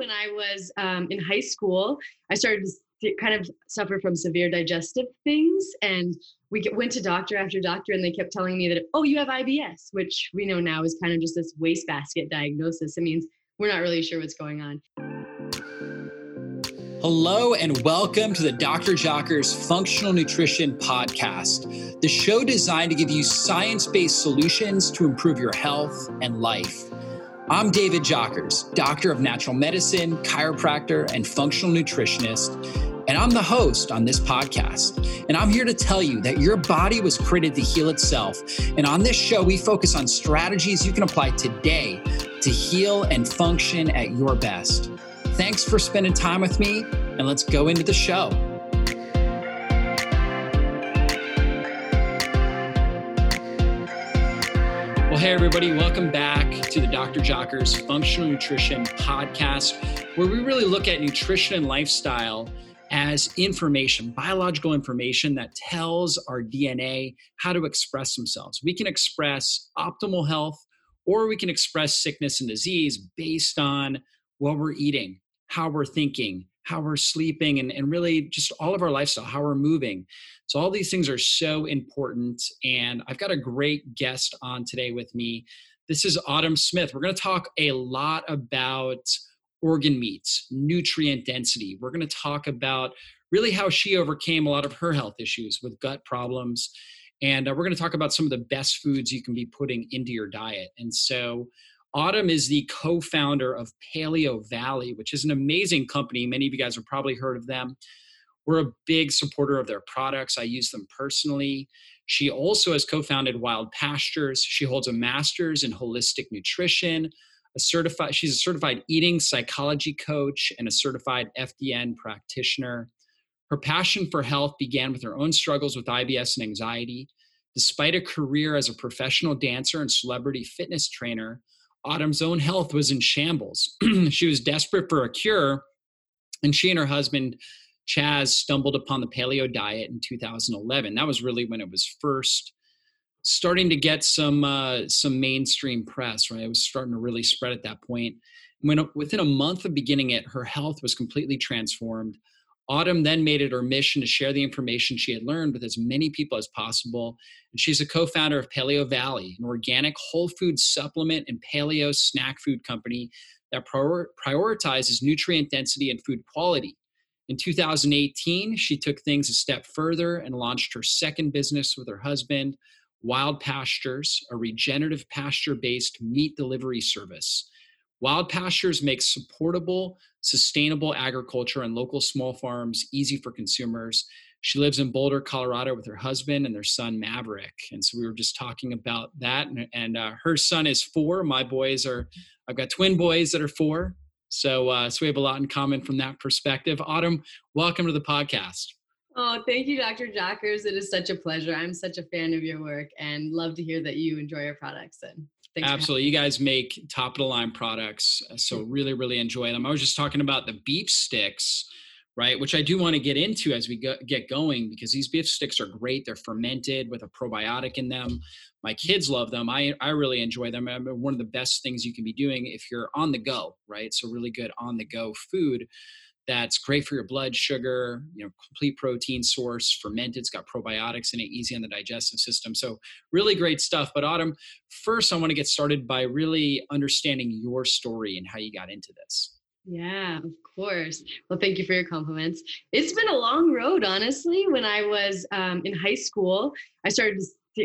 when I was um, in high school. I started to kind of suffer from severe digestive things, and we went to doctor after doctor, and they kept telling me that, oh, you have IBS, which we know now is kind of just this wastebasket diagnosis. It means we're not really sure what's going on. Hello, and welcome to the Dr. Jockers Functional Nutrition Podcast, the show designed to give you science based solutions to improve your health and life. I'm David Jockers, doctor of natural medicine, chiropractor, and functional nutritionist. And I'm the host on this podcast. And I'm here to tell you that your body was created to heal itself. And on this show, we focus on strategies you can apply today to heal and function at your best. Thanks for spending time with me, and let's go into the show. Well, hey, everybody, welcome back to the Dr. Jockers Functional Nutrition Podcast, where we really look at nutrition and lifestyle as information, biological information that tells our DNA how to express themselves. We can express optimal health or we can express sickness and disease based on what we're eating, how we're thinking, how we're sleeping, and, and really just all of our lifestyle, how we're moving. So, all these things are so important. And I've got a great guest on today with me. This is Autumn Smith. We're going to talk a lot about organ meats, nutrient density. We're going to talk about really how she overcame a lot of her health issues with gut problems. And uh, we're going to talk about some of the best foods you can be putting into your diet. And so, Autumn is the co founder of Paleo Valley, which is an amazing company. Many of you guys have probably heard of them. We're a big supporter of their products. I use them personally. She also has co founded Wild Pastures. She holds a master's in holistic nutrition. A certified, she's a certified eating psychology coach and a certified FDN practitioner. Her passion for health began with her own struggles with IBS and anxiety. Despite a career as a professional dancer and celebrity fitness trainer, Autumn's own health was in shambles. she was desperate for a cure, and she and her husband, Chaz, stumbled upon the paleo diet in 2011. That was really when it was first starting to get some uh, some mainstream press. Right, it was starting to really spread at that point. When within a month of beginning it, her health was completely transformed. Autumn then made it her mission to share the information she had learned with as many people as possible. And she's a co founder of Paleo Valley, an organic whole food supplement and paleo snack food company that prior- prioritizes nutrient density and food quality. In 2018, she took things a step further and launched her second business with her husband, Wild Pastures, a regenerative pasture based meat delivery service. Wild Pastures makes supportable, sustainable agriculture and local small farms easy for consumers. She lives in Boulder, Colorado with her husband and their son Maverick. And so we were just talking about that. And, and uh, her son is four. My boys are, I've got twin boys that are four. So, uh, so we have a lot in common from that perspective. Autumn, welcome to the podcast. Oh, thank you, Dr. Jockers. It is such a pleasure. I'm such a fan of your work and love to hear that you enjoy our products. And Absolutely. You guys make top of the line products. Uh, so really, really enjoy them. I was just talking about the beef sticks, right? Which I do want to get into as we go, get going because these beef sticks are great. They're fermented with a probiotic in them. My kids love them. I, I really enjoy them. I mean, one of the best things you can be doing if you're on the go, right? So really good on the go food that's great for your blood sugar, you know, complete protein source, fermented, it's got probiotics in it, easy on the digestive system. So really great stuff. But Autumn, first I want to get started by really understanding your story and how you got into this. Yeah, of course. Well, thank you for your compliments. It's been a long road, honestly. When I was um, in high school, I started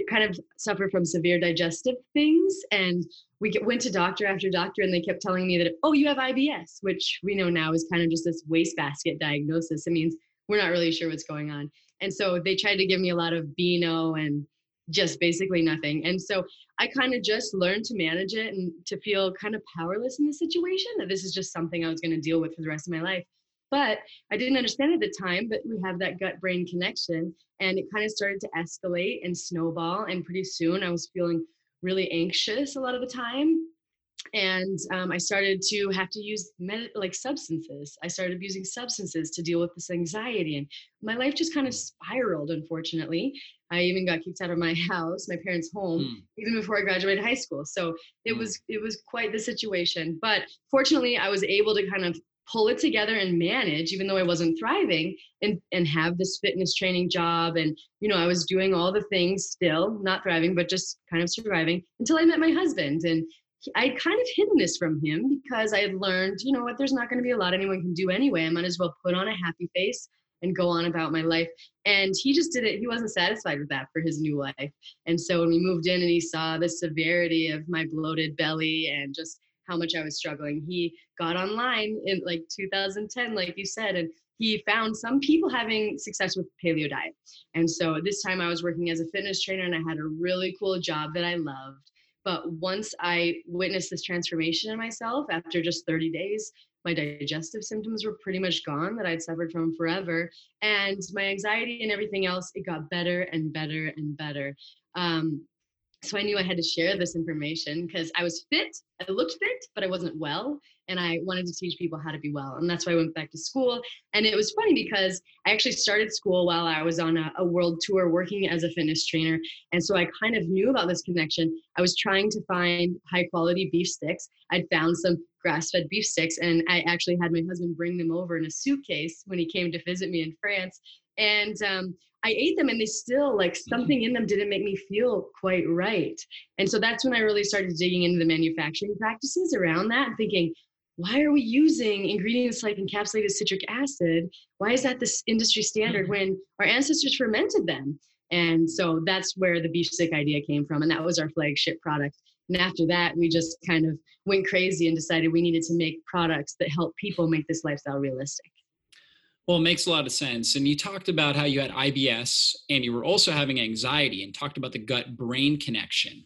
kind of suffer from severe digestive things and we went to doctor after doctor and they kept telling me that oh you have ibs which we know now is kind of just this wastebasket diagnosis. It means we're not really sure what's going on. And so they tried to give me a lot of beano and just basically nothing. And so i kind of just learned to manage it and to feel kind of powerless in the situation that this is just something i was going to deal with for the rest of my life but i didn't understand at the time but we have that gut brain connection and it kind of started to escalate and snowball and pretty soon i was feeling really anxious a lot of the time and um, I started to have to use med- like substances. I started abusing substances to deal with this anxiety, and my life just kind of spiraled. Unfortunately, I even got kicked out of my house, my parents' home, mm. even before I graduated high school. So it mm. was it was quite the situation. But fortunately, I was able to kind of pull it together and manage even though i wasn't thriving and and have this fitness training job and you know i was doing all the things still not thriving but just kind of surviving until i met my husband and I'd kind of hidden this from him because I had learned, you know what, there's not going to be a lot anyone can do anyway. I might as well put on a happy face and go on about my life. And he just did it. He wasn't satisfied with that for his new life. And so when we moved in and he saw the severity of my bloated belly and just how much I was struggling, he got online in like 2010, like you said, and he found some people having success with paleo diet. And so this time I was working as a fitness trainer and I had a really cool job that I loved. But once I witnessed this transformation in myself after just 30 days, my digestive symptoms were pretty much gone that I'd suffered from forever. And my anxiety and everything else, it got better and better and better. Um, so I knew I had to share this information because I was fit, I looked fit, but I wasn't well. And I wanted to teach people how to be well. And that's why I went back to school. And it was funny because I actually started school while I was on a, a world tour working as a fitness trainer. And so I kind of knew about this connection. I was trying to find high quality beef sticks. I'd found some grass fed beef sticks, and I actually had my husband bring them over in a suitcase when he came to visit me in France. And um, I ate them and they still like mm-hmm. something in them didn't make me feel quite right. And so that's when I really started digging into the manufacturing practices around that and thinking, why are we using ingredients like encapsulated citric acid? Why is that this industry standard mm-hmm. when our ancestors fermented them? And so that's where the beef stick idea came from. And that was our flagship product. And after that, we just kind of went crazy and decided we needed to make products that help people make this lifestyle realistic. Well, it makes a lot of sense. And you talked about how you had IBS and you were also having anxiety and talked about the gut brain connection.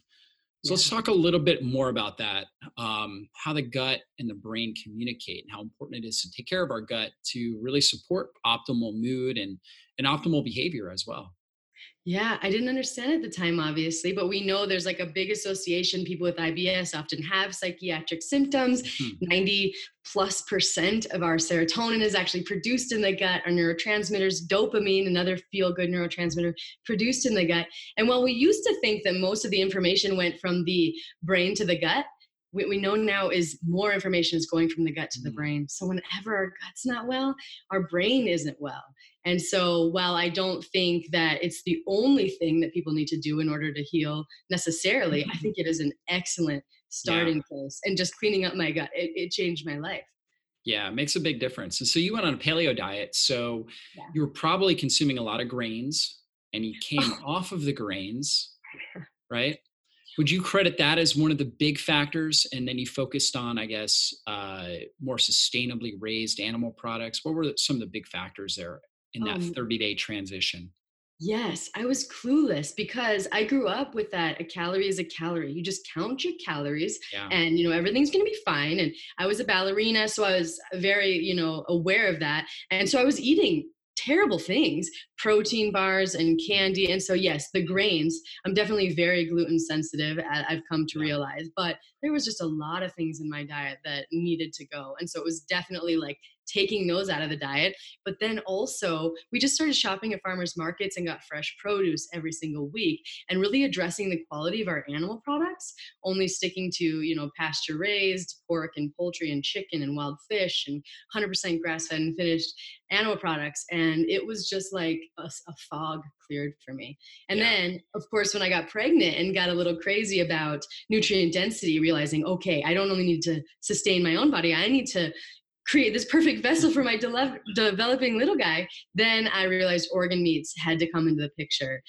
So yeah. let's talk a little bit more about that um, how the gut and the brain communicate and how important it is to take care of our gut to really support optimal mood and, and optimal behavior as well. Yeah, I didn't understand at the time, obviously, but we know there's like a big association. People with IBS often have psychiatric symptoms. Hmm. 90 plus percent of our serotonin is actually produced in the gut. Our neurotransmitters, dopamine, another feel good neurotransmitter, produced in the gut. And while we used to think that most of the information went from the brain to the gut, what we know now is more information is going from the gut to the mm. brain. So whenever our gut's not well, our brain isn't well. And so while I don't think that it's the only thing that people need to do in order to heal necessarily, I mm-hmm. think it is an excellent starting yeah. place. And just cleaning up my gut, it, it, changed my life. Yeah, it makes a big difference. And so you went on a paleo diet. So yeah. you were probably consuming a lot of grains and you came off of the grains, right? Would you credit that as one of the big factors and then you focused on i guess uh, more sustainably raised animal products what were some of the big factors there in that um, 30 day transition Yes, I was clueless because I grew up with that a calorie is a calorie. You just count your calories yeah. and you know everything's going to be fine and I was a ballerina so I was very, you know, aware of that. And so I was eating terrible things protein bars and candy and so yes the grains i'm definitely very gluten sensitive i've come to realize but there was just a lot of things in my diet that needed to go and so it was definitely like taking those out of the diet. But then also, we just started shopping at farmers markets and got fresh produce every single week and really addressing the quality of our animal products, only sticking to, you know, pasture raised pork and poultry and chicken and wild fish and 100% grass fed and finished animal products. And it was just like a, a fog cleared for me. And yeah. then, of course, when I got pregnant and got a little crazy about nutrient density, realizing, okay, I don't only need to sustain my own body, I need to create this perfect vessel for my de- developing little guy, then I realized organ meats had to come into the picture.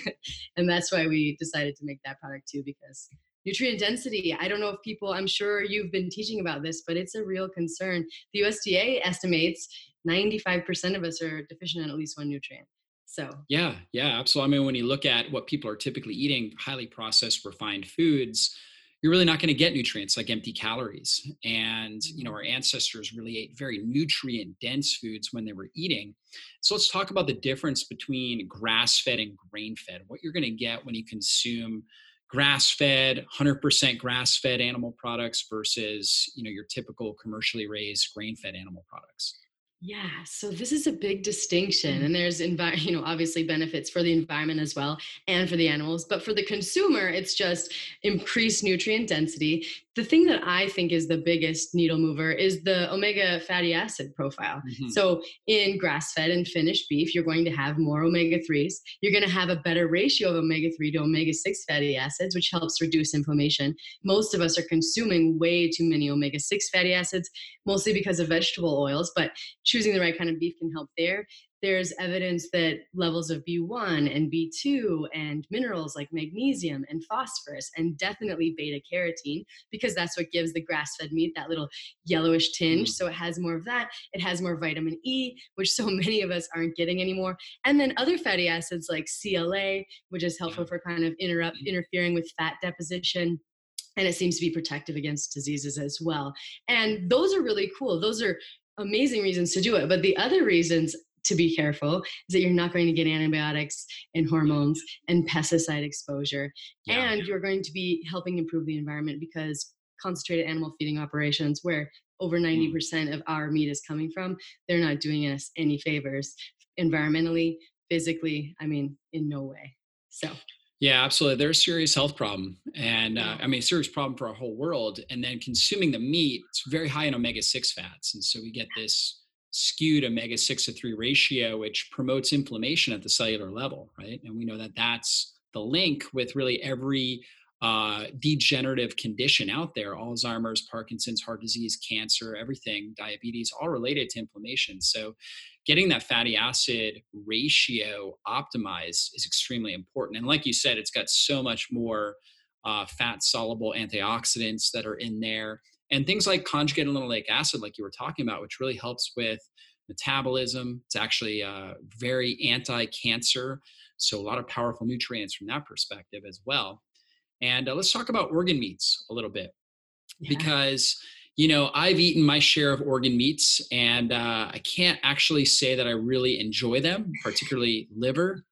and that's why we decided to make that product too, because nutrient density, I don't know if people, I'm sure you've been teaching about this, but it's a real concern. The USDA estimates 95% of us are deficient in at least one nutrient. So, yeah, yeah, absolutely. I mean, when you look at what people are typically eating, highly processed, refined foods, you're really not going to get nutrients like empty calories. And, you know, our mm-hmm. ancestors really ate very nutrient dense foods when they were eating. So let's talk about the difference between grass fed and grain fed, what you're going to get when you consume grass fed 100% grass fed animal products versus you know your typical commercially raised grain fed animal products yeah, so this is a big distinction, and there's envi- you know obviously benefits for the environment as well and for the animals, but for the consumer, it's just increased nutrient density. The thing that I think is the biggest needle mover is the omega fatty acid profile. Mm-hmm. So in grass-fed and finished beef, you're going to have more omega threes. You're going to have a better ratio of omega three to omega six fatty acids, which helps reduce inflammation. Most of us are consuming way too many omega six fatty acids, mostly because of vegetable oils, but choosing the right kind of beef can help there. There's evidence that levels of B1 and B2 and minerals like magnesium and phosphorus and definitely beta carotene, because that's what gives the grass fed meat that little yellowish tinge. Mm. So it has more of that. It has more vitamin E, which so many of us aren't getting anymore. And then other fatty acids like CLA, which is helpful for kind of interrupt mm. interfering with fat deposition and it seems to be protective against diseases as well. And those are really cool. Those are amazing reasons to do it. But the other reasons to be careful is that you're not going to get antibiotics and hormones and pesticide exposure. Yeah. And you're going to be helping improve the environment because concentrated animal feeding operations, where over 90% mm. of our meat is coming from, they're not doing us any favors environmentally, physically, I mean, in no way. So yeah, absolutely. They're a serious health problem. And uh, I mean, a serious problem for our whole world. And then consuming the meat, it's very high in omega 6 fats. And so we get this skewed omega 6 to 3 ratio, which promotes inflammation at the cellular level, right? And we know that that's the link with really every uh, degenerative condition out there Alzheimer's, Parkinson's, heart disease, cancer, everything, diabetes, all related to inflammation. So, getting that fatty acid ratio optimized is extremely important. And, like you said, it's got so much more uh, fat soluble antioxidants that are in there. And things like conjugated linoleic acid, like you were talking about, which really helps with metabolism. It's actually uh, very anti cancer. So, a lot of powerful nutrients from that perspective as well. And uh, let's talk about organ meats a little bit yeah. because you know I've eaten my share of organ meats, and uh, I can't actually say that I really enjoy them, particularly liver.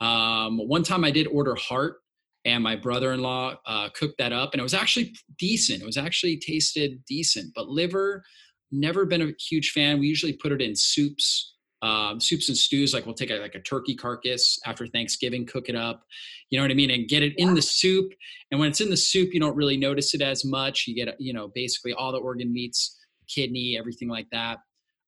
Um, one time I did order heart, and my brother-in-law uh, cooked that up, and it was actually decent. It was actually tasted decent, but liver, never been a huge fan. We usually put it in soups um, soups and stews like we'll take a, like a turkey carcass after thanksgiving cook it up you know what i mean and get it in the soup and when it's in the soup you don't really notice it as much you get you know basically all the organ meats kidney everything like that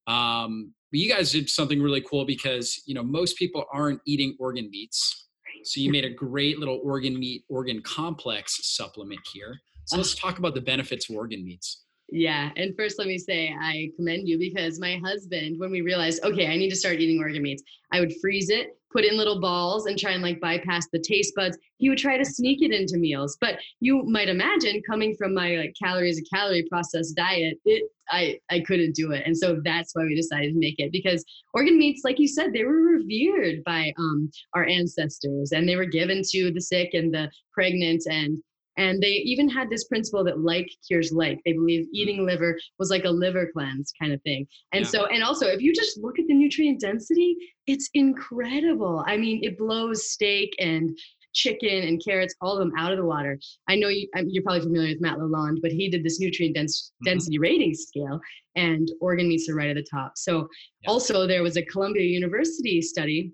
um, but you guys did something really cool because you know most people aren't eating organ meats so you made a great little organ meat organ complex supplement here so let's talk about the benefits of organ meats yeah. And first, let me say I commend you because my husband, when we realized, okay, I need to start eating organ meats, I would freeze it, put in little balls, and try and like bypass the taste buds. He would try to sneak it into meals. But you might imagine coming from my like calories a calorie processed diet, it I I couldn't do it. And so that's why we decided to make it because organ meats, like you said, they were revered by um our ancestors and they were given to the sick and the pregnant and and they even had this principle that like cures like. They believe eating liver was like a liver cleanse kind of thing. And yeah. so, and also, if you just look at the nutrient density, it's incredible. I mean, it blows steak and chicken and carrots, all of them out of the water. I know you, you're probably familiar with Matt Lalonde, but he did this nutrient dense, mm-hmm. density rating scale, and organ meats are right at the top. So, yeah. also, there was a Columbia University study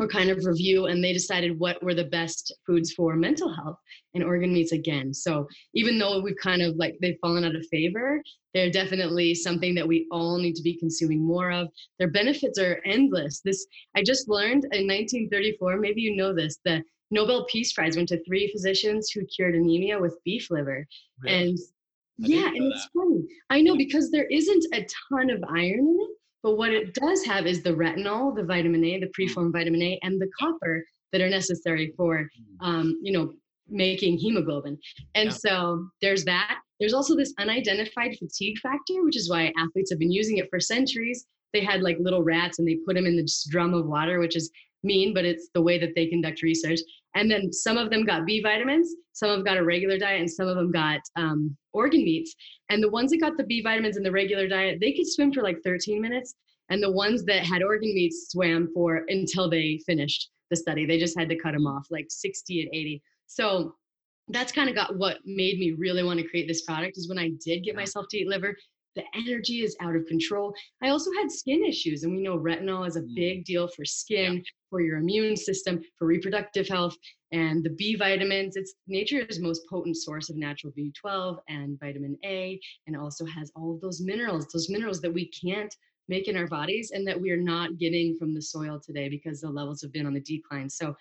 or kind of review and they decided what were the best foods for mental health and organ meats again. So even though we've kind of like they've fallen out of favor they're definitely something that we all need to be consuming more of. Their benefits are endless. This i just learned in 1934 maybe you know this the nobel peace prize went to three physicians who cured anemia with beef liver. Really? and yeah and it's funny. I know because there isn't a ton of iron in it but what it does have is the retinol, the vitamin A, the mm. preformed vitamin A, and the copper that are necessary for, mm. um, you know, making hemoglobin. And yeah. so there's that. There's also this unidentified fatigue factor, which is why athletes have been using it for centuries. They had like little rats and they put them in this drum of water, which is mean, but it's the way that they conduct research. And then some of them got B vitamins, some of them got a regular diet, and some of them got um, organ meats. And the ones that got the B vitamins in the regular diet, they could swim for like 13 minutes. And the ones that had organ meats swam for until they finished the study. They just had to cut them off like 60 and 80. So that's kind of got what made me really want to create this product is when I did get myself to eat liver, the energy is out of control. I also had skin issues, and we know retinol is a mm. big deal for skin, yeah. for your immune system, for reproductive health, and the B vitamins. It's nature's most potent source of natural B12 and vitamin A, and also has all of those minerals, those minerals that we can't make in our bodies and that we are not getting from the soil today because the levels have been on the decline. So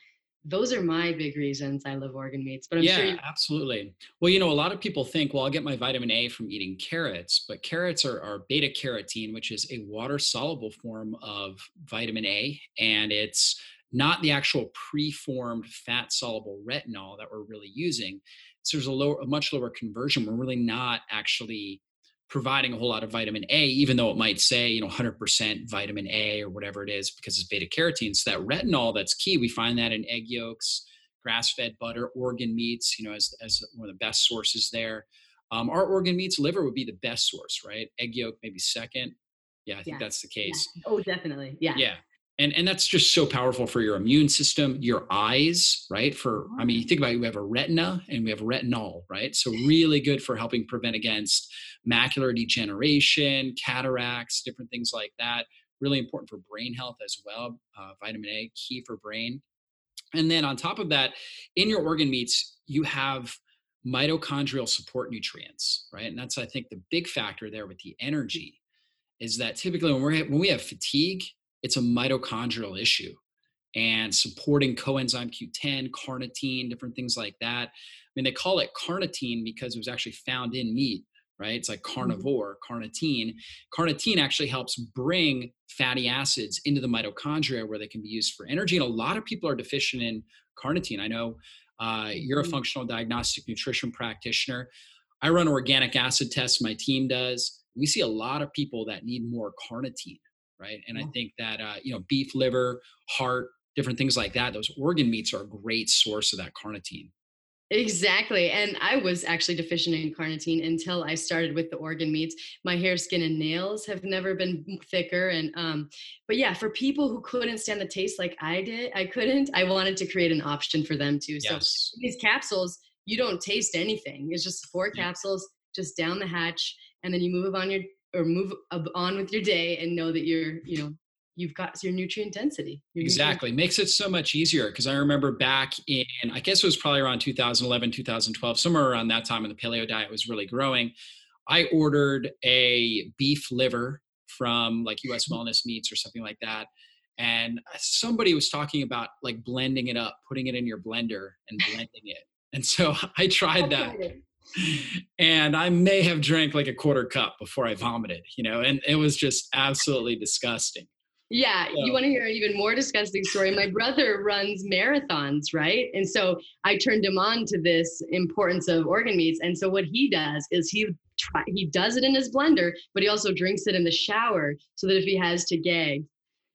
those are my big reasons I love organ meats. But I'm yeah, sure you- absolutely. Well, you know, a lot of people think, well, I'll get my vitamin A from eating carrots, but carrots are, are beta carotene, which is a water soluble form of vitamin A, and it's not the actual preformed fat soluble retinol that we're really using. So there's a lower, a much lower conversion. We're really not actually providing a whole lot of vitamin A, even though it might say, you know, 100% vitamin A or whatever it is because it's beta carotene. So that retinol that's key. We find that in egg yolks, grass-fed butter, organ meats, you know, as, as one of the best sources there. Um, our organ meats, liver would be the best source, right? Egg yolk maybe second. Yeah, I think yeah. that's the case. Yeah. Oh, definitely. Yeah. Yeah and and that's just so powerful for your immune system your eyes right? For i mean you think about it we have a retina and we have retinol right? So really good for helping prevent against macular degeneration cataracts different things like that. Really important for brain health as well uh, vitamin a key for brain. And then on top of that in your organ meats you have mitochondrial support nutrients right? And that's i think the big factor there with the energy is that typically when we're when we have fatigue it's a mitochondrial issue and supporting coenzyme Q10, carnitine, different things like that. I mean, they call it carnitine because it was actually found in meat, right? It's like mm-hmm. carnivore, carnitine. Carnitine actually helps bring fatty acids into the mitochondria where they can be used for energy. And a lot of people are deficient in carnitine. I know uh, you're a mm-hmm. functional diagnostic nutrition practitioner. I run organic acid tests, my team does. We see a lot of people that need more carnitine right? And I think that uh, you know beef liver, heart, different things like that. Those organ meats are a great source of that carnitine. Exactly. And I was actually deficient in carnitine until I started with the organ meats. My hair, skin, and nails have never been thicker. And, um, but yeah, for people who couldn't stand the taste like I did, I couldn't, I wanted to create an option for them too. Yes. So these capsules, you don't taste anything. It's just four capsules, just down the hatch. And then you move on your or move on with your day and know that you're you know you've got your nutrient density your exactly nutrient- makes it so much easier because i remember back in i guess it was probably around 2011 2012 somewhere around that time when the paleo diet was really growing i ordered a beef liver from like us wellness meats or something like that and somebody was talking about like blending it up putting it in your blender and blending it and so i tried that and I may have drank like a quarter cup before I vomited, you know, and it was just absolutely disgusting. Yeah, so. you want to hear an even more disgusting story? My brother runs marathons, right? And so I turned him on to this importance of organ meats. And so what he does is he try, he does it in his blender, but he also drinks it in the shower so that if he has to gag.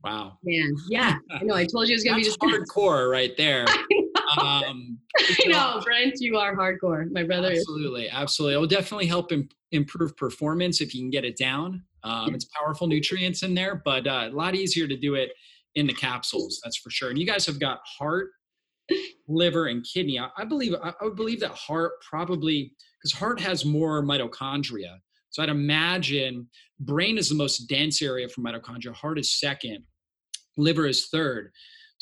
Wow. Man, yeah. I know. I told you it was going to be just hardcore right there. um, I know, Brent, you are hardcore. My brother absolutely, absolutely. It will definitely help Im- improve performance if you can get it down. Um, it's powerful nutrients in there, but uh, a lot easier to do it in the capsules. That's for sure. And you guys have got heart, liver, and kidney. I, I believe I, I would believe that heart probably because heart has more mitochondria. So I'd imagine brain is the most dense area for mitochondria. Heart is second. Liver is third.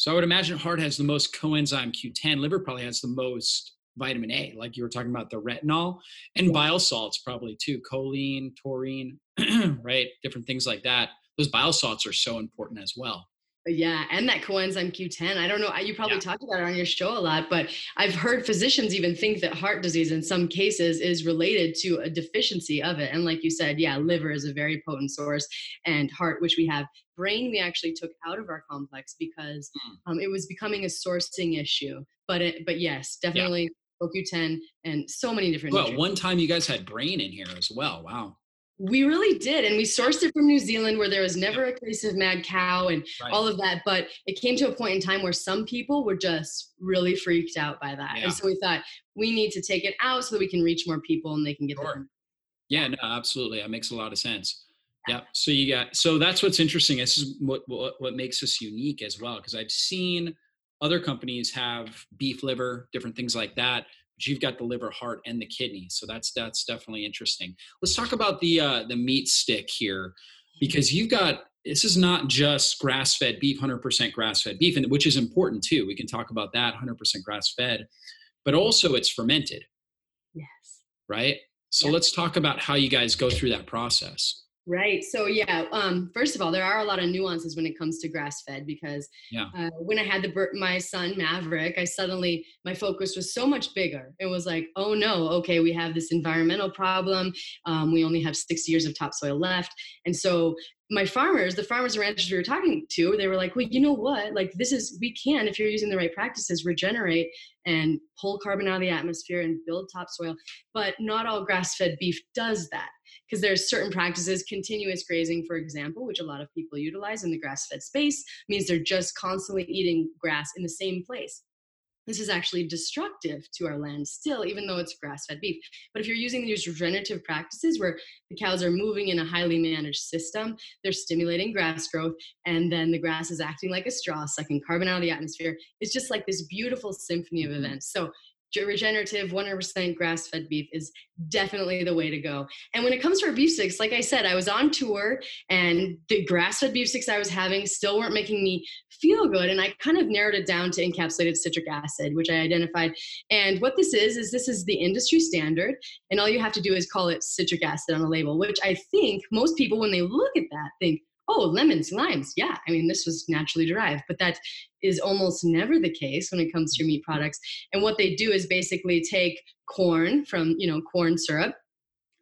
So I would imagine heart has the most coenzyme Q10. Liver probably has the most vitamin A, like you were talking about the retinol and bile salts probably too, choline, taurine, right? Different things like that. Those bile salts are so important as well. Yeah, and that coenzyme Q10. I don't know, you probably yeah. talked about it on your show a lot, but I've heard physicians even think that heart disease in some cases is related to a deficiency of it. And like you said, yeah, liver is a very potent source, and heart, which we have. Brain, we actually took out of our complex because mm. um, it was becoming a sourcing issue. But it, but yes, definitely yeah. CoQ10 and so many different. Well, nutrients. one time you guys had brain in here as well. Wow. We really did. And we sourced it from New Zealand where there was never a case of mad cow and right. all of that. But it came to a point in time where some people were just really freaked out by that. Yeah. And so we thought we need to take it out so that we can reach more people and they can get sure. Them. Yeah, no, absolutely. That makes a lot of sense. Yeah. So you got so that's what's interesting. This is what what, what makes us unique as well. Because I've seen other companies have beef liver, different things like that. But you've got the liver, heart, and the kidney. So that's that's definitely interesting. Let's talk about the uh, the meat stick here, because you've got this is not just grass-fed beef, 100% grass-fed beef, and which is important too. We can talk about that 100% grass-fed, but also it's fermented. Yes. Right. So let's talk about how you guys go through that process. Right. So yeah. Um, first of all, there are a lot of nuances when it comes to grass fed because yeah. uh, when I had the my son Maverick, I suddenly my focus was so much bigger. It was like, oh no, okay, we have this environmental problem. Um, we only have six years of topsoil left, and so my farmers, the farmers and ranchers we were talking to, they were like, well, you know what? Like this is we can, if you're using the right practices, regenerate and pull carbon out of the atmosphere and build topsoil. But not all grass-fed beef does that because there's certain practices continuous grazing for example which a lot of people utilize in the grass-fed space means they're just constantly eating grass in the same place. This is actually destructive to our land still even though it's grass-fed beef. But if you're using these regenerative practices where the cows are moving in a highly managed system they're stimulating grass growth and then the grass is acting like a straw sucking carbon out of the atmosphere it's just like this beautiful symphony of mm-hmm. events. So regenerative 100% grass-fed beef is definitely the way to go. And when it comes to our beef sticks like i said i was on tour and the grass-fed beef sticks i was having still weren't making me feel good and i kind of narrowed it down to encapsulated citric acid which i identified. And what this is is this is the industry standard and all you have to do is call it citric acid on the label which i think most people when they look at that think oh, lemons, limes. Yeah, I mean, this was naturally derived, but that is almost never the case when it comes to meat products. And what they do is basically take corn from, you know, corn syrup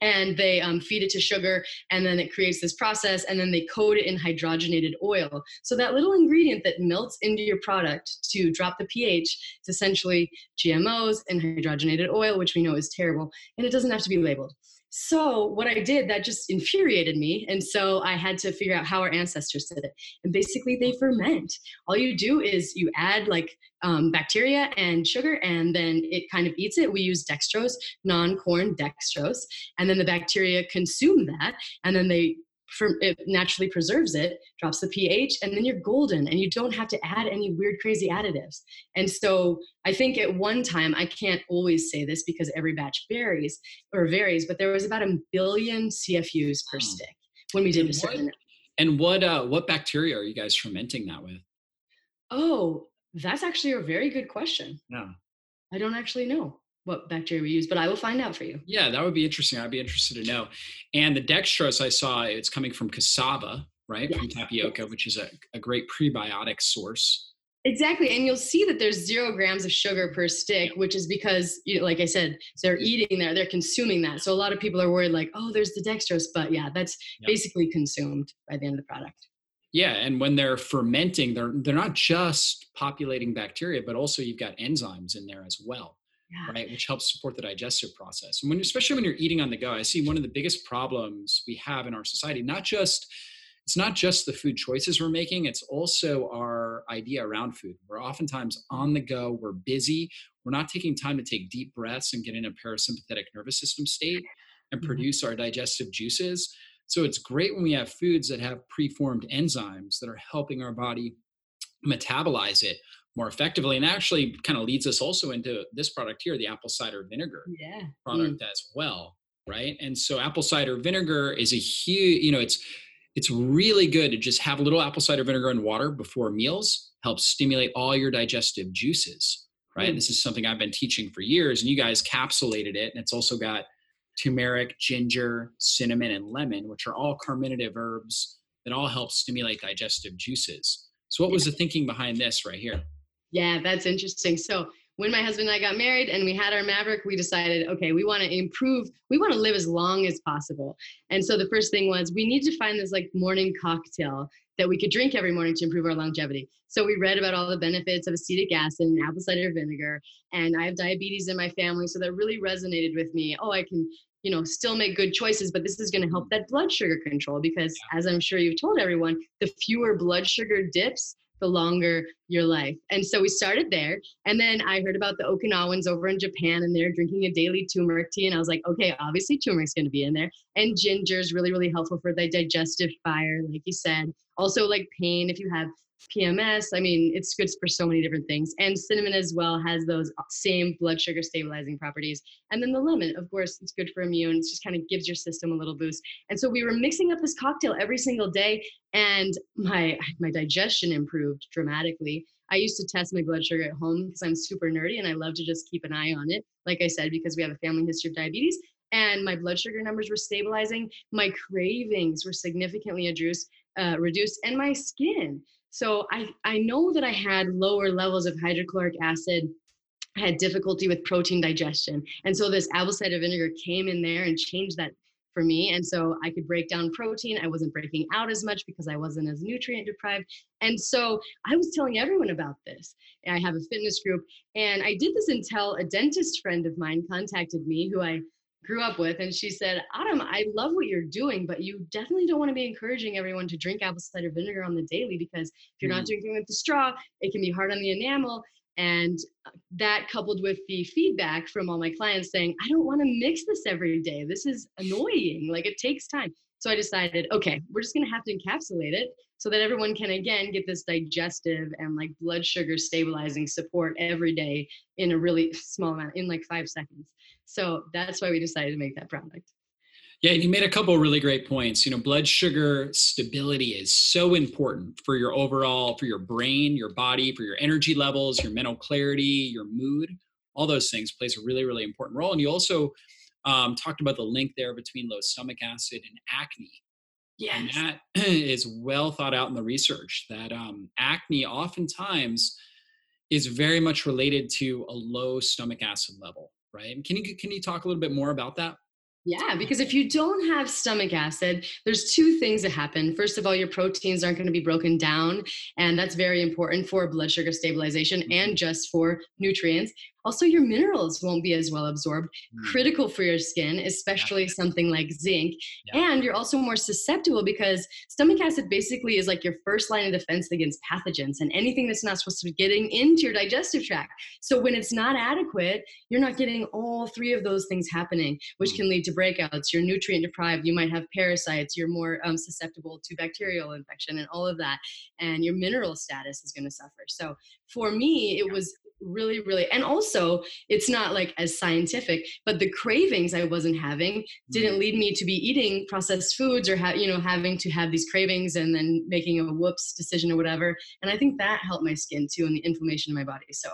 and they um, feed it to sugar and then it creates this process and then they coat it in hydrogenated oil so that little ingredient that melts into your product to drop the ph is essentially gmos and hydrogenated oil which we know is terrible and it doesn't have to be labeled so what I did that just infuriated me, and so I had to figure out how our ancestors did it. And basically, they ferment. All you do is you add like um, bacteria and sugar, and then it kind of eats it. We use dextrose, non-corn dextrose, and then the bacteria consume that, and then they it naturally preserves it, drops the pH, and then you're golden and you don't have to add any weird, crazy additives. And so I think at one time, I can't always say this because every batch varies or varies, but there was about a billion CFUs per oh. stick when we did a certain. What, and what uh, what bacteria are you guys fermenting that with? Oh, that's actually a very good question. No, I don't actually know what bacteria we use, but I will find out for you. Yeah, that would be interesting. I'd be interested to know. And the dextrose I saw, it's coming from cassava, right? Yes. From tapioca, which is a, a great prebiotic source. Exactly. And you'll see that there's zero grams of sugar per stick, which is because, you know, like I said, they're eating there, they're consuming that. So a lot of people are worried, like, oh, there's the dextrose. But yeah, that's yep. basically consumed by the end of the product. Yeah, and when they're fermenting, they're they're not just populating bacteria, but also you've got enzymes in there as well yeah. right? Which helps support the digestive process. And when, especially when you're eating on the go, I see one of the biggest problems we have in our society, not just it's not just the food choices we're making, it's also our idea around food. We're oftentimes on the go, we're busy, we're not taking time to take deep breaths and get in a parasympathetic nervous system state and mm-hmm. produce our digestive juices. So it's great when we have foods that have preformed enzymes that are helping our body metabolize it more effectively and actually kind of leads us also into this product here the apple cider vinegar yeah. product mm. as well right and so apple cider vinegar is a huge you know it's it's really good to just have a little apple cider vinegar and water before meals helps stimulate all your digestive juices right mm. this is something i've been teaching for years and you guys capsulated it and it's also got turmeric ginger cinnamon and lemon which are all carminative herbs that all help stimulate digestive juices so what was the thinking behind this right here yeah, that's interesting. So when my husband and I got married and we had our Maverick, we decided, okay, we want to improve, we want to live as long as possible. And so the first thing was we need to find this like morning cocktail that we could drink every morning to improve our longevity. So we read about all the benefits of acetic acid and apple cider vinegar. And I have diabetes in my family, so that really resonated with me. Oh, I can, you know, still make good choices, but this is going to help that blood sugar control because, as I'm sure you've told everyone, the fewer blood sugar dips, the longer your life. And so we started there. And then I heard about the Okinawans over in Japan and they're drinking a daily turmeric tea. And I was like, okay, obviously turmeric's going to be in there. And ginger is really, really helpful for the digestive fire, like you said. Also, like pain, if you have PMS. I mean, it's good for so many different things. And cinnamon as well has those same blood sugar stabilizing properties. And then the lemon, of course, it's good for immune. It just kind of gives your system a little boost. And so we were mixing up this cocktail every single day, and my my digestion improved dramatically. I used to test my blood sugar at home because I'm super nerdy and I love to just keep an eye on it. Like I said, because we have a family history of diabetes and my blood sugar numbers were stabilizing. My cravings were significantly reduced, uh, reduced, and my skin. So I, I know that I had lower levels of hydrochloric acid. I had difficulty with protein digestion. And so this apple cider vinegar came in there and changed that for me. And so I could break down protein. I wasn't breaking out as much because I wasn't as nutrient deprived. And so I was telling everyone about this. I have a fitness group. And I did this until a dentist friend of mine contacted me who I grew up with and she said autumn i love what you're doing but you definitely don't want to be encouraging everyone to drink apple cider vinegar on the daily because if you're mm. not drinking with the straw it can be hard on the enamel. And uh, that coupled with the feedback from all my clients saying i don't want to mix this every day. This is annoying. Like it takes time. So i decided okay we're just going to have to encapsulate it so that everyone can again get this digestive and like blood sugar stabilizing support every day in a really small amount in like five seconds so that's why we decided to make that product. Yeah, And you made a couple really great points. You know, blood sugar stability is so important for your overall, for your brain, your body, for your energy levels, your mental clarity, your mood. All those things plays a really, really important role. And you also um, talked about the link there between low stomach acid and acne. Yes. And that is well thought out in the research that um, acne oftentimes is very much related to a low stomach acid level right? Can you can you talk a little bit more about that? Yeah, because if you don't have stomach acid, there's two things that happen. First of all, your proteins aren't going to be broken down, and that's very important for blood sugar stabilization and mm-hmm. just for nutrients. Also, your minerals won't be as well absorbed, mm. critical for your skin, especially yeah. something like zinc. Yeah. And you're also more susceptible because stomach acid basically is like your first line of defense against pathogens and anything that's not supposed to be getting into your digestive tract. So, when it's not adequate, you're not getting all three of those things happening, which mm. can lead to breakouts. You're nutrient deprived, you might have parasites, you're more um, susceptible to bacterial infection and all of that. And your mineral status is going to suffer. So, for me, it was really really and also it's not like as scientific but the cravings i wasn't having didn't mm-hmm. lead me to be eating processed foods or ha- you know having to have these cravings and then making a whoops decision or whatever and i think that helped my skin too and the inflammation in my body so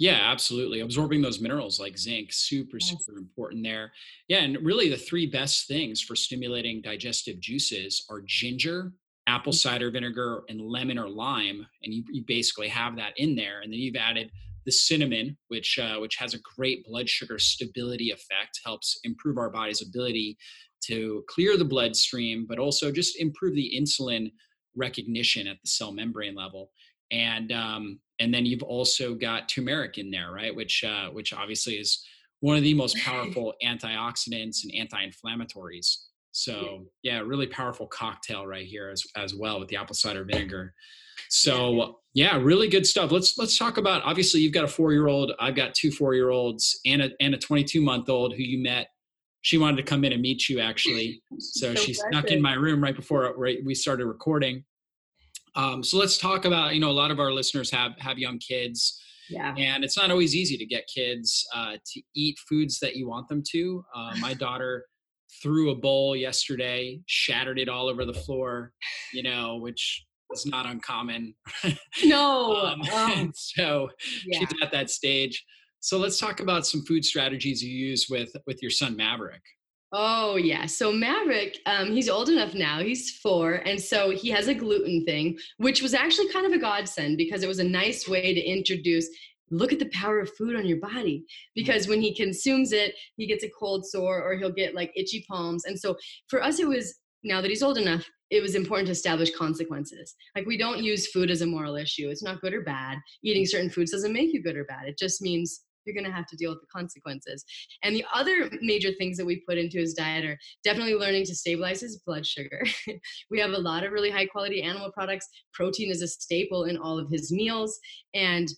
yeah, absolutely. Absorbing those minerals like zinc, super, yes. super important there. Yeah, and really the three best things for stimulating digestive juices are ginger, apple cider vinegar and lemon or lime and you, you basically have that in there and then you've added the cinnamon which uh, which has a great blood sugar stability effect helps improve our body's ability to clear the bloodstream but also just improve the insulin recognition at the cell membrane level. And um, and then you've also got turmeric in there right? Which uh, which obviously is one of the most powerful antioxidants and anti-inflammatories so yeah, really powerful cocktail right here as as well with the apple cider vinegar. So yeah, really good stuff. Let's let's talk about. Obviously, you've got a four year old. I've got two four year olds and a and a twenty two month old who you met. She wanted to come in and meet you actually, so, so she snuck in my room right before we started recording. Um, so let's talk about. You know, a lot of our listeners have have young kids. Yeah. And it's not always easy to get kids uh, to eat foods that you want them to. Uh, my daughter threw a bowl yesterday, shattered it all over the floor, you know, which is not uncommon. No. um, oh. so yeah. she's at that stage. So let's talk about some food strategies you use with with your son Maverick. Oh yeah. So Maverick, um, he's old enough now. He's four, and so he has a gluten thing, which was actually kind of a godsend because it was a nice way to introduce look at the power of food on your body mm. because when he consumes it he gets a cold sore or he'll get like itchy palms and so for us it was now that he's old enough it was important to establish consequences like we don't use food as a moral issue it's not good or bad eating certain foods doesn't make you good or bad it just means you're going to have to deal with the consequences. And the other major things that we put into his diet are definitely learning to stabilize his blood sugar. we have a lot of really high quality animal products. Protein is a staple in all of his meals. And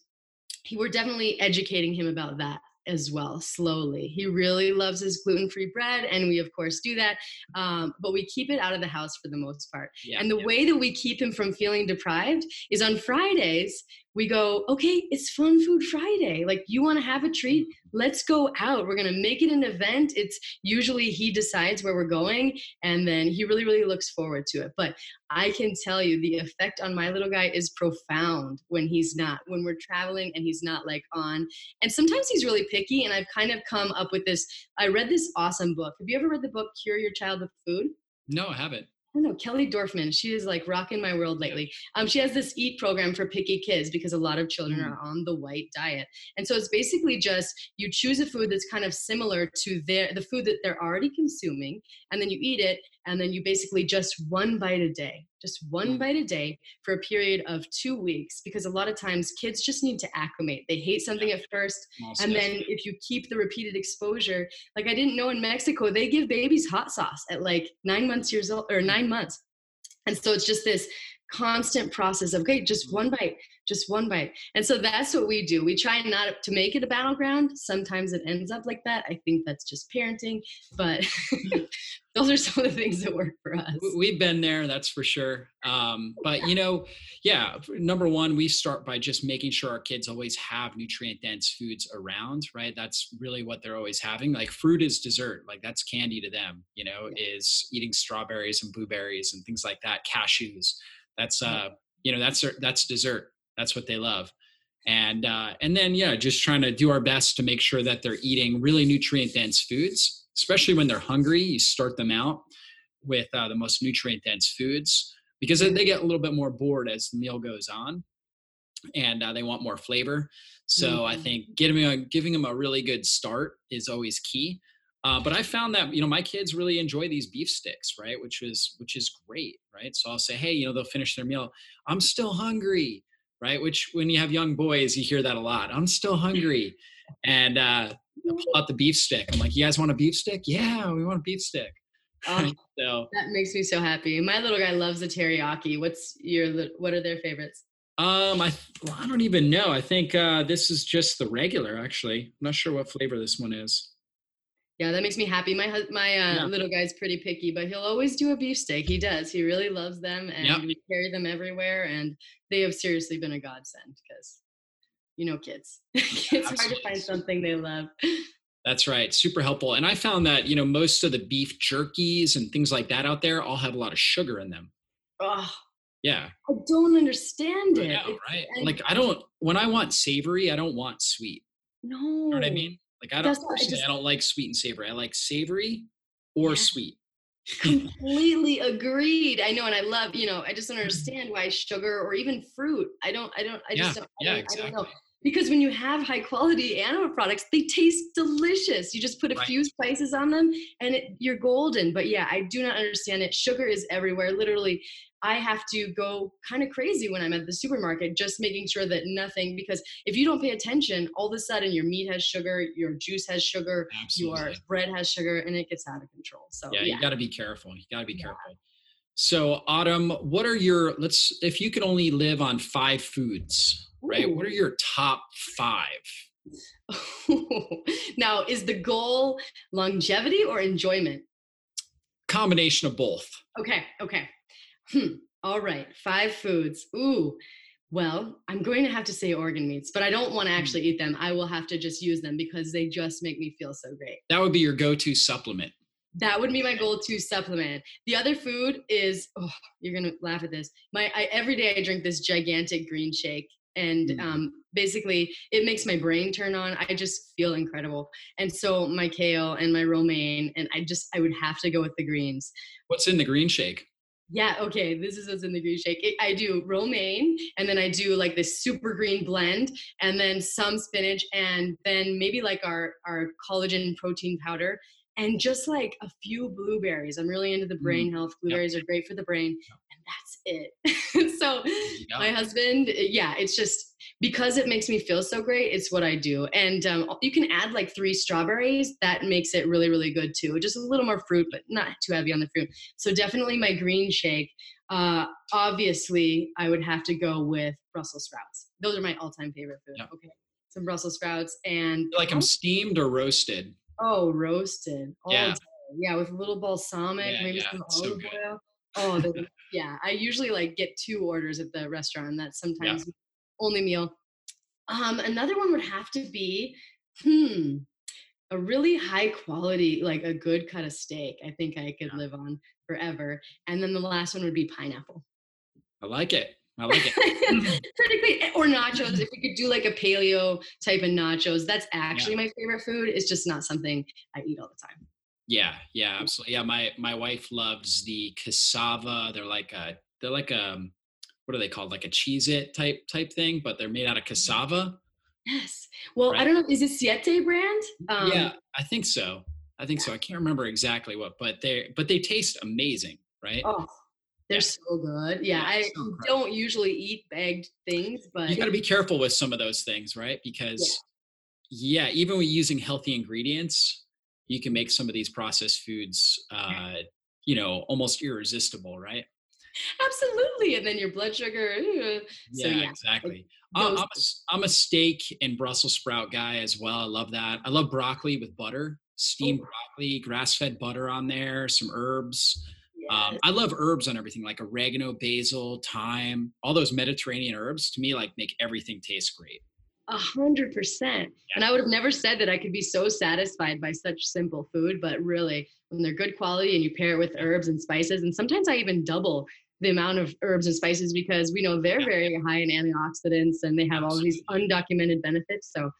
we're definitely educating him about that as well slowly he really loves his gluten-free bread and we of course do that um, but we keep it out of the house for the most part yeah, and the yeah. way that we keep him from feeling deprived is on fridays we go, okay, it's Fun Food Friday. Like, you want to have a treat? Let's go out. We're going to make it an event. It's usually he decides where we're going, and then he really, really looks forward to it. But I can tell you the effect on my little guy is profound when he's not, when we're traveling and he's not like on. And sometimes he's really picky, and I've kind of come up with this. I read this awesome book. Have you ever read the book Cure Your Child with Food? No, I haven't. I don't know, Kelly Dorfman. She is like rocking my world lately. Um, she has this eat program for picky kids because a lot of children mm. are on the white diet. And so it's basically just you choose a food that's kind of similar to their the food that they're already consuming, and then you eat it, and then you basically just one bite a day just one mm. bite a day for a period of two weeks because a lot of times kids just need to acclimate. They hate something at first and then if you keep the repeated exposure like i didn't know in mexico they give babies hot sauce at like nine months years old or nine months. And so it's just this constant process of okay just one bite just one bite. And so that's what we do. We try not to make it a battleground. Sometimes it ends up like that. I think that's just parenting but those are some of the things that work for us. We've been there that's for sure. Um, but you know yeah number one we start by just making sure our kids always have nutrient dense foods around right? That's really what they're always having. Like fruit is dessert. Like that's candy to them you know is eating strawberries and blueberries and things like that cashews that's uh, you know, that's that's dessert. That's what they love. And uh, and then yeah, just trying to do our best to make sure that they're eating really nutrient dense foods, especially when they're hungry. You start them out with uh, the most nutrient dense foods because they get a little bit more bored as the meal goes on, and uh, they want more flavor. So mm-hmm. I think giving a, giving them a really good start is always key. Uh, but I found that you know my kids really enjoy these beef sticks, right? Which is which is great, right? So I'll say, hey, you know, they'll finish their meal. I'm still hungry, right? Which when you have young boys, you hear that a lot. I'm still hungry, and uh, I pull out the beef stick. I'm like, you guys want a beef stick? Yeah, we want a beef stick. Oh, so that makes me so happy. My little guy loves the teriyaki. What's your what are their favorites? Um, I well, I don't even know. I think uh, this is just the regular. Actually, I'm not sure what flavor this one is yeah, that makes me happy. My my uh, yeah. little guy's pretty picky, but he'll always do a beefsteak. He does. He really loves them, and yep. we carry them everywhere. And they have seriously been a godsend because, you know, kids. it's hard to find something they love. That's right. Super helpful. And I found that you know most of the beef jerkies and things like that out there all have a lot of sugar in them. Oh. Yeah. I don't understand it. Know, right? like I don't when I want savory, I don't want sweet. No. You know what I mean? Like I don't personally, I, just, I don't like sweet and savory. I like savory or yeah. sweet. completely agreed i know and i love you know i just don't mm-hmm. understand why sugar or even fruit i don't i don't i just yeah, don't, I, yeah, don't, exactly. I don't know because when you have high quality animal products they taste delicious you just put a right. few spices on them and it, you're golden but yeah i do not understand it sugar is everywhere literally I have to go kind of crazy when I'm at the supermarket, just making sure that nothing, because if you don't pay attention, all of a sudden your meat has sugar, your juice has sugar, Absolutely. your bread has sugar, and it gets out of control. So, yeah, yeah. you got to be careful. You got to be yeah. careful. So, Autumn, what are your, let's, if you could only live on five foods, Ooh. right? What are your top five? now, is the goal longevity or enjoyment? Combination of both. Okay, okay. Hmm. All right. Five foods. Ooh. Well, I'm going to have to say organ meats, but I don't want to hmm. actually eat them. I will have to just use them because they just make me feel so great. That would be your go to supplement. That would be my go to supplement. The other food is, oh, you're going to laugh at this. My I, Every day I drink this gigantic green shake. And mm. um, basically, it makes my brain turn on. I just feel incredible. And so, my kale and my romaine, and I just, I would have to go with the greens. What's in the green shake? Yeah, okay. This is what's in the green shake. It, I do romaine, and then I do like this super green blend, and then some spinach, and then maybe like our our collagen protein powder, and just like a few blueberries. I'm really into the brain mm. health. Blueberries yep. are great for the brain, and that's it. so my husband, yeah, it's just because it makes me feel so great. It's what I do, and um, you can add like three strawberries. That makes it really, really good too. Just a little more fruit, but not too heavy on the fruit. So definitely my green shake. Uh, obviously, I would have to go with Brussels sprouts. Those are my all-time favorite food. Okay. some Brussels sprouts, and like I'm steamed or roasted? oh, roasted. All Yeah. day. yeah, with a little balsamic, Yeah, maybe yeah, some so olive good. oil. Oh, they're- yeah. I usually like get two orders at the restaurant. and That's sometimes only meal. Um, another one would have to be, hmm, a really high quality, like a good cut of steak. I think I could Yeah. live on forever. And then the last one would be pineapple. I like it. I like it. Critically, or nachos. If we could do like a paleo type of nachos, that's actually my favorite food. It's just not something I eat all the time. Yeah, yeah, mm. absolutely. Yeah, my my wife loves the cassava. They're like a they're like a what are they called? Like a Cheez-It type type thing, but they're made out of mm. cassava. Yes. Well, I don't know. Is it Siete brand? Um, yeah, I think so. I think so. I can't remember exactly what, but they but they taste amazing, right? Oh, they're Yeah. so good. Yeah, Yeah, I so don't usually eat bagged things, but you got to be careful with some of those things, right? Because yeah, even with using healthy ingredients, you can make some of these processed foods uh, you know, almost irresistible, right? absolutely. And then your blood sugar. ugh. So, Yeah, yeah, exactly. I- I'm a, I'm a steak and Brussels sprout guy as well. I love that. I love broccoli with butter, steamed Oh. broccoli, grass fed butter on there, some herbs. Um, I love herbs on everything like oregano, basil, thyme, all those Mediterranean herbs to me like make everything taste great. A hundred percent. And I would have never said that I could be so satisfied by such simple food, but really, when they're good quality and you pair it with herbs and spices, and sometimes I even double the amount of herbs and spices because we know they're Yeah. very high in antioxidants and they have all these undocumented benefits. So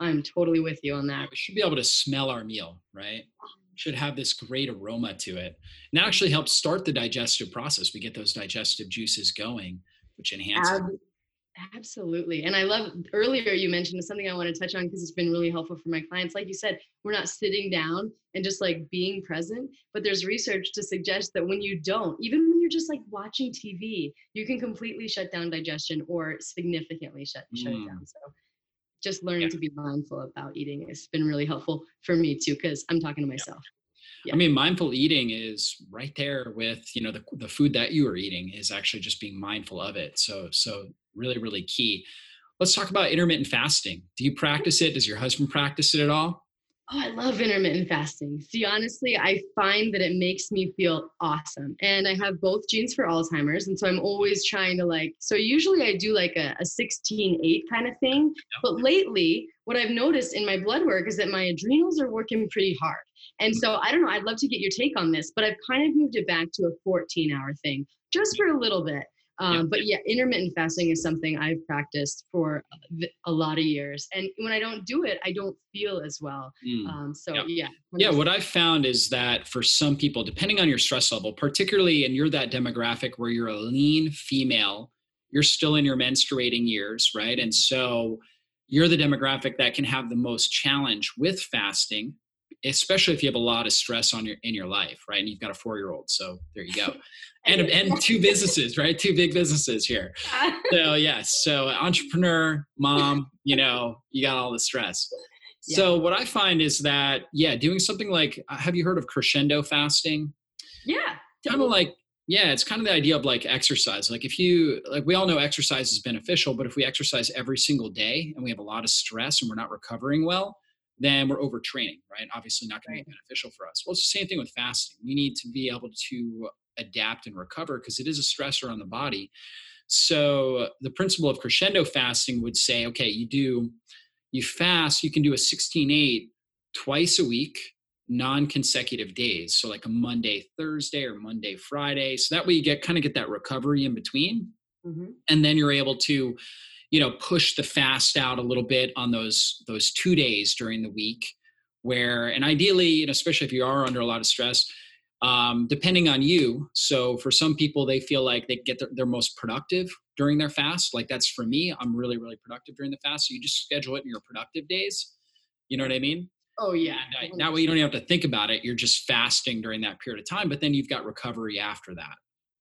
I'm totally with you on that. we should be able to smell our meal, right? Oh. Should have this great aroma to it. And that actually helps start the digestive process. We get those digestive juices going, which enhances. Ab- absolutely. And I love earlier you mentioned something I want to touch on because it's been really helpful for my clients. Like you said, we're not sitting down and just like being present, but there's research to suggest that when you don't, even when you're just like watching TV, you can completely shut down digestion or significantly shut, shut Mm. it down. So just learning Yeah. to be mindful about eating has been really helpful for me too, because I'm talking to myself. I mean, mindful eating is right there with you know the the food that you are eating is actually just being mindful of it. So so really really key. Let's talk about intermittent fasting. Do you practice it? Does your husband practice it at all? Oh, I love intermittent fasting. See, honestly, I find that it makes me feel awesome. And I have both genes for Alzheimer's. And so I'm always trying to like, so usually I do like a, a 16 8 kind of thing. But lately, what I've noticed in my blood work is that my adrenals are working pretty hard. And so I don't know, I'd love to get your take on this, but I've kind of moved it back to a 14 hour thing just for a little bit. Um, Yeah. But yeah, intermittent fasting is something I've practiced for a- lot of years. And when I don't do it, I don't feel as well. Mm. Um, so Yeah. yeah. Yeah, what I've found is that for some people, depending on your stress level, particularly and you're that demographic where you're a lean female, you're still in your menstruating years, right? And so you're the demographic that can have the most challenge with fasting, especially if you have a lot of stress on your in your life, right? And you've got a four year old, so there you go, and and two businesses, right? Two big businesses here. So yes, so entrepreneur, mom, you know, you got all the stress. So what I find is that yeah, doing something like uh, have you heard of crescendo fasting? yeah. Kind of like yeah, it's kind of the idea of like exercise. Like if you like we all know exercise is beneficial, but if we exercise every single day and we have a lot of stress and we're not recovering well, then we're overtraining, right? Obviously not going to be beneficial for us. Well, it's the same thing with fasting. We need to be able to adapt and recover because it is a stressor on the body. So the principle of crescendo fasting would say, okay, you do you fast, you can do a 16-8 twice a week, non-consecutive days. So like a Monday, Thursday, or Monday, Friday. So that way you get kind of get that recovery in between. Mhm. And then you're able to, you know, push the fast out a little bit on those those two days during the week where and ideally, you know, especially if you are under a lot of stress, um, depending on you. So for some people, they feel like they get their, their most productive during their fast. Like that's for me. I'm really, really productive during the fast. So you just schedule it in your productive days. You know what I mean? Oh yeah. And, uh, that way you don't even have to think about it. You're just fasting during that period of time, but then you've got recovery after that.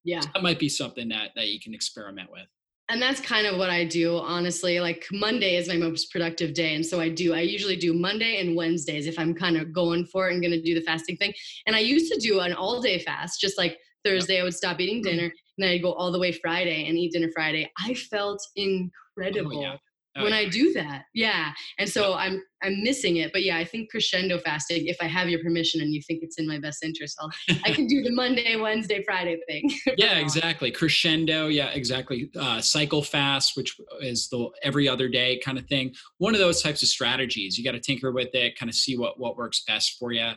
Yeah. That might be something that that you can experiment with. And that's kind of what I do, honestly. Like Monday is my most productive day. And so I do, I usually do Monday and Wednesdays if I'm kind of going for it and going to do the fasting thing. And I used to do an all day fast, just like Thursday, I would stop eating mm-hmm. dinner and then I'd go all the way Friday and eat dinner Friday. I felt incredible. Oh, yeah. Oh, when yeah. I do that. Yeah. And so I'm I'm missing it. But yeah, I think crescendo fasting, if I have your permission and you think it's in my best interest, I'll I can do the Monday, Wednesday, Friday thing. yeah, exactly. Crescendo, yeah, exactly. Uh, cycle fast, which is the every other day kind of thing. One of those types of strategies. You got to tinker with it, kind of see what what works best for you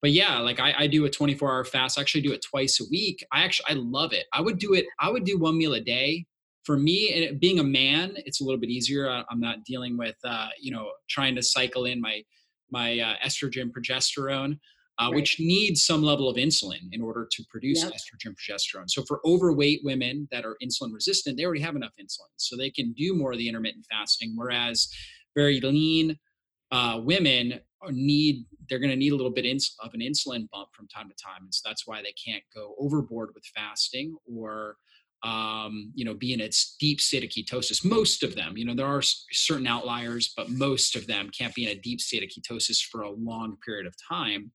but yeah like I, I, do a 24 hour fast I actually do it twice a week i actually i love it i would do it i would do one meal a day for me and being a man it's a little bit easier i'm not dealing with uh, you know trying to cycle in my my uh, estrogen progesterone uh, right. which needs some level of insulin in order to produce yep. estrogen progesterone so for overweight women that are insulin resistant they already have enough insulin so they can do more of the intermittent fasting whereas very lean uh, women need they're going to need a little bit of an insulin bump from time to time and so that's why they can't go overboard with fasting or um, you know be in a deep state of ketosis. Most of them you know there are certain outliers but most of them can't be in a deep state of ketosis for a long period of time.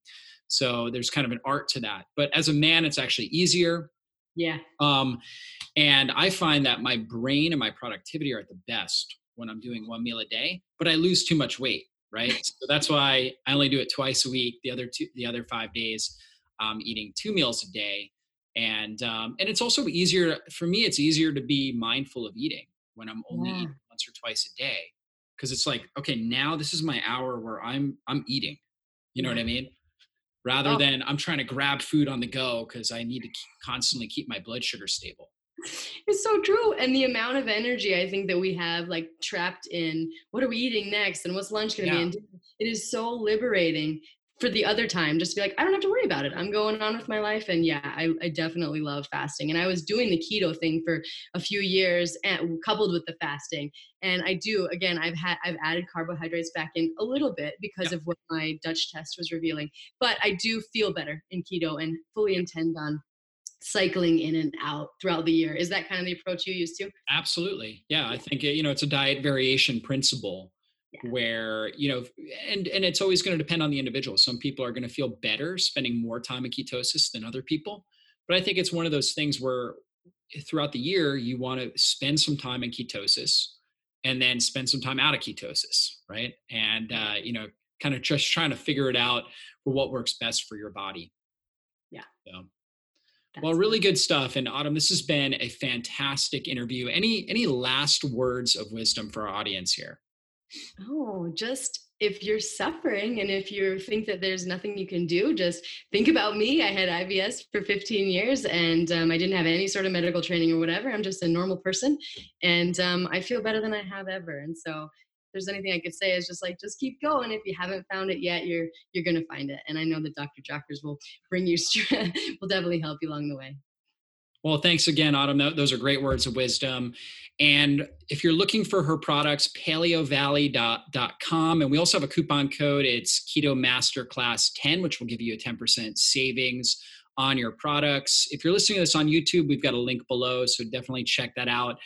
So there's kind of an art to that. But as a man it's actually easier. Yeah. Um, and i find that my brain and my productivity are at the best when i'm doing one meal a day but i lose too much weight right? so that's why I only do it twice a week. The other two, the other five days, um, eating two meals a day, and um, and it's also easier for me. It's easier to be mindful of eating when I'm only yeah. eating once or twice a day, because it's like, okay, now this is my hour where I'm I'm eating. You know what I mean? Rather oh. than I'm trying to grab food on the go because I need to keep, constantly keep my blood sugar stable it's so true and the amount of energy i think that we have like trapped in what are we eating next and what's lunch going to yeah. be and it is so liberating for the other time just to be like i don't have to worry about it i'm going on with my life and yeah I, I, definitely love fasting and i was doing the keto thing for a few years and coupled with the fasting and i do again i've had i've added carbohydrates back in a little bit because yeah. of what my DUTCH test was revealing but i do feel better in keto and fully intend on cycling in and out throughout the year. Is that kind of the approach you used to Absolutely. Yeah, I think it. you know it's a diet variation principle yeah. where you know and and it's always going to depend on the individual. Some people are going to feel better spending more time in ketosis than other people. But I think it's one of those things where throughout the year you want to spend some time in ketosis and then spend some time out of ketosis, right? And uh, you know, kind of just trying to figure it out for what works best for your body. Yeah. So well, really good stuff. And Autumn, this has been a fantastic interview. Any any last words of wisdom for our audience here? Oh, just if you're suffering and if you think that there's nothing you can do, just think about me. I had IBS for 15 years and um, I didn't have any sort of medical training or whatever. I'm just a normal person and um, I feel better than I have ever. And so if there's anything I could say is just like just keep going. If you haven't found it yet, you're you're gonna find it. And I know that Dr. Jockers will bring you strength, will definitely help you along the way. Well, thanks again, Autumn. Those are great words of wisdom. And if you're looking for her products, paleovalley.com. And we also have a coupon code. It's Keto Masterclass 10, which will give you a 10% savings on your products. If you're listening to this on YouTube, we've got a link below. So definitely check that out.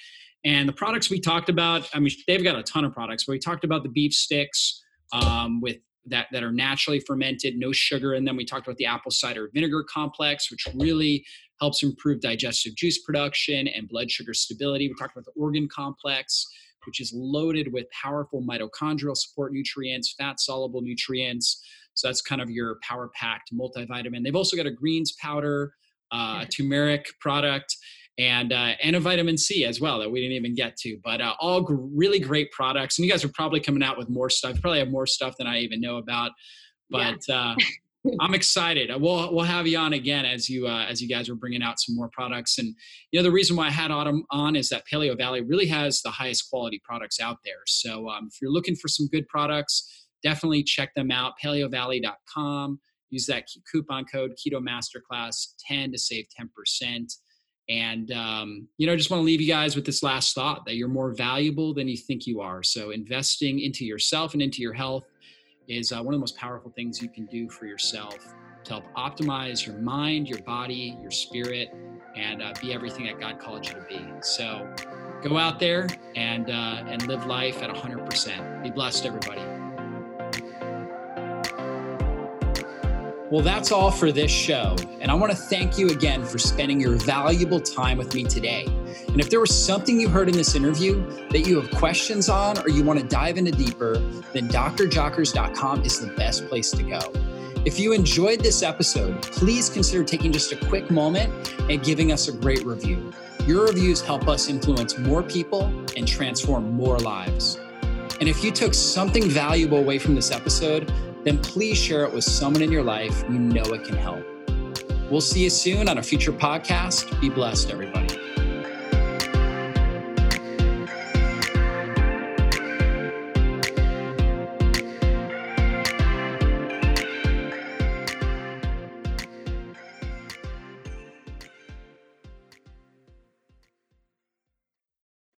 And the products we talked about, I mean, they've got a ton of products, but we talked about the beef sticks um, with that that are naturally fermented, no sugar in them. We talked about the apple cider vinegar complex, which really helps improve digestive juice production and blood sugar stability. We talked about the organ complex, which is loaded with powerful mitochondrial support nutrients, fat soluble nutrients. So that's kind of your power packed multivitamin. They've also got a greens powder, uh, a turmeric product and uh, and a vitamin C as well that we didn't even get to. But uh, all g- really great products, and you guys are probably coming out with more stuff. You probably have more stuff than I even know about. But yeah. Uh, I'm excited. We'll we'll have you on again as you uh, as you guys are bringing out some more products. And you know the reason why I had Autumn on is that Paleo Valley really has the highest quality products out there. So um, if you're looking for some good products, definitely check them out. PaleoValley.com. Use that coupon code Keto Masterclass 10 to save 10 percent. And, um, you know, I just want to leave you guys with this last thought that you're more valuable than you think you are. So, investing into yourself and into your health is uh, one of the most powerful things you can do for yourself to help optimize your mind, your body, your spirit, and uh, be everything that God called you to be. So, go out there and uh, and live life at 100%. Be blessed, everybody. Well, that's all for this show. And I want to thank you again for spending your valuable time with me today. And if there was something you heard in this interview that you have questions on or you want to dive into deeper, then drjockers.com is the best place to go. If you enjoyed this episode, please consider taking just a quick moment and giving us a great review. Your reviews help us influence more people and transform more lives. And if you took something valuable away from this episode, then please share it with someone in your life you know it can help. We'll see you soon on a future podcast. Be blessed, everybody.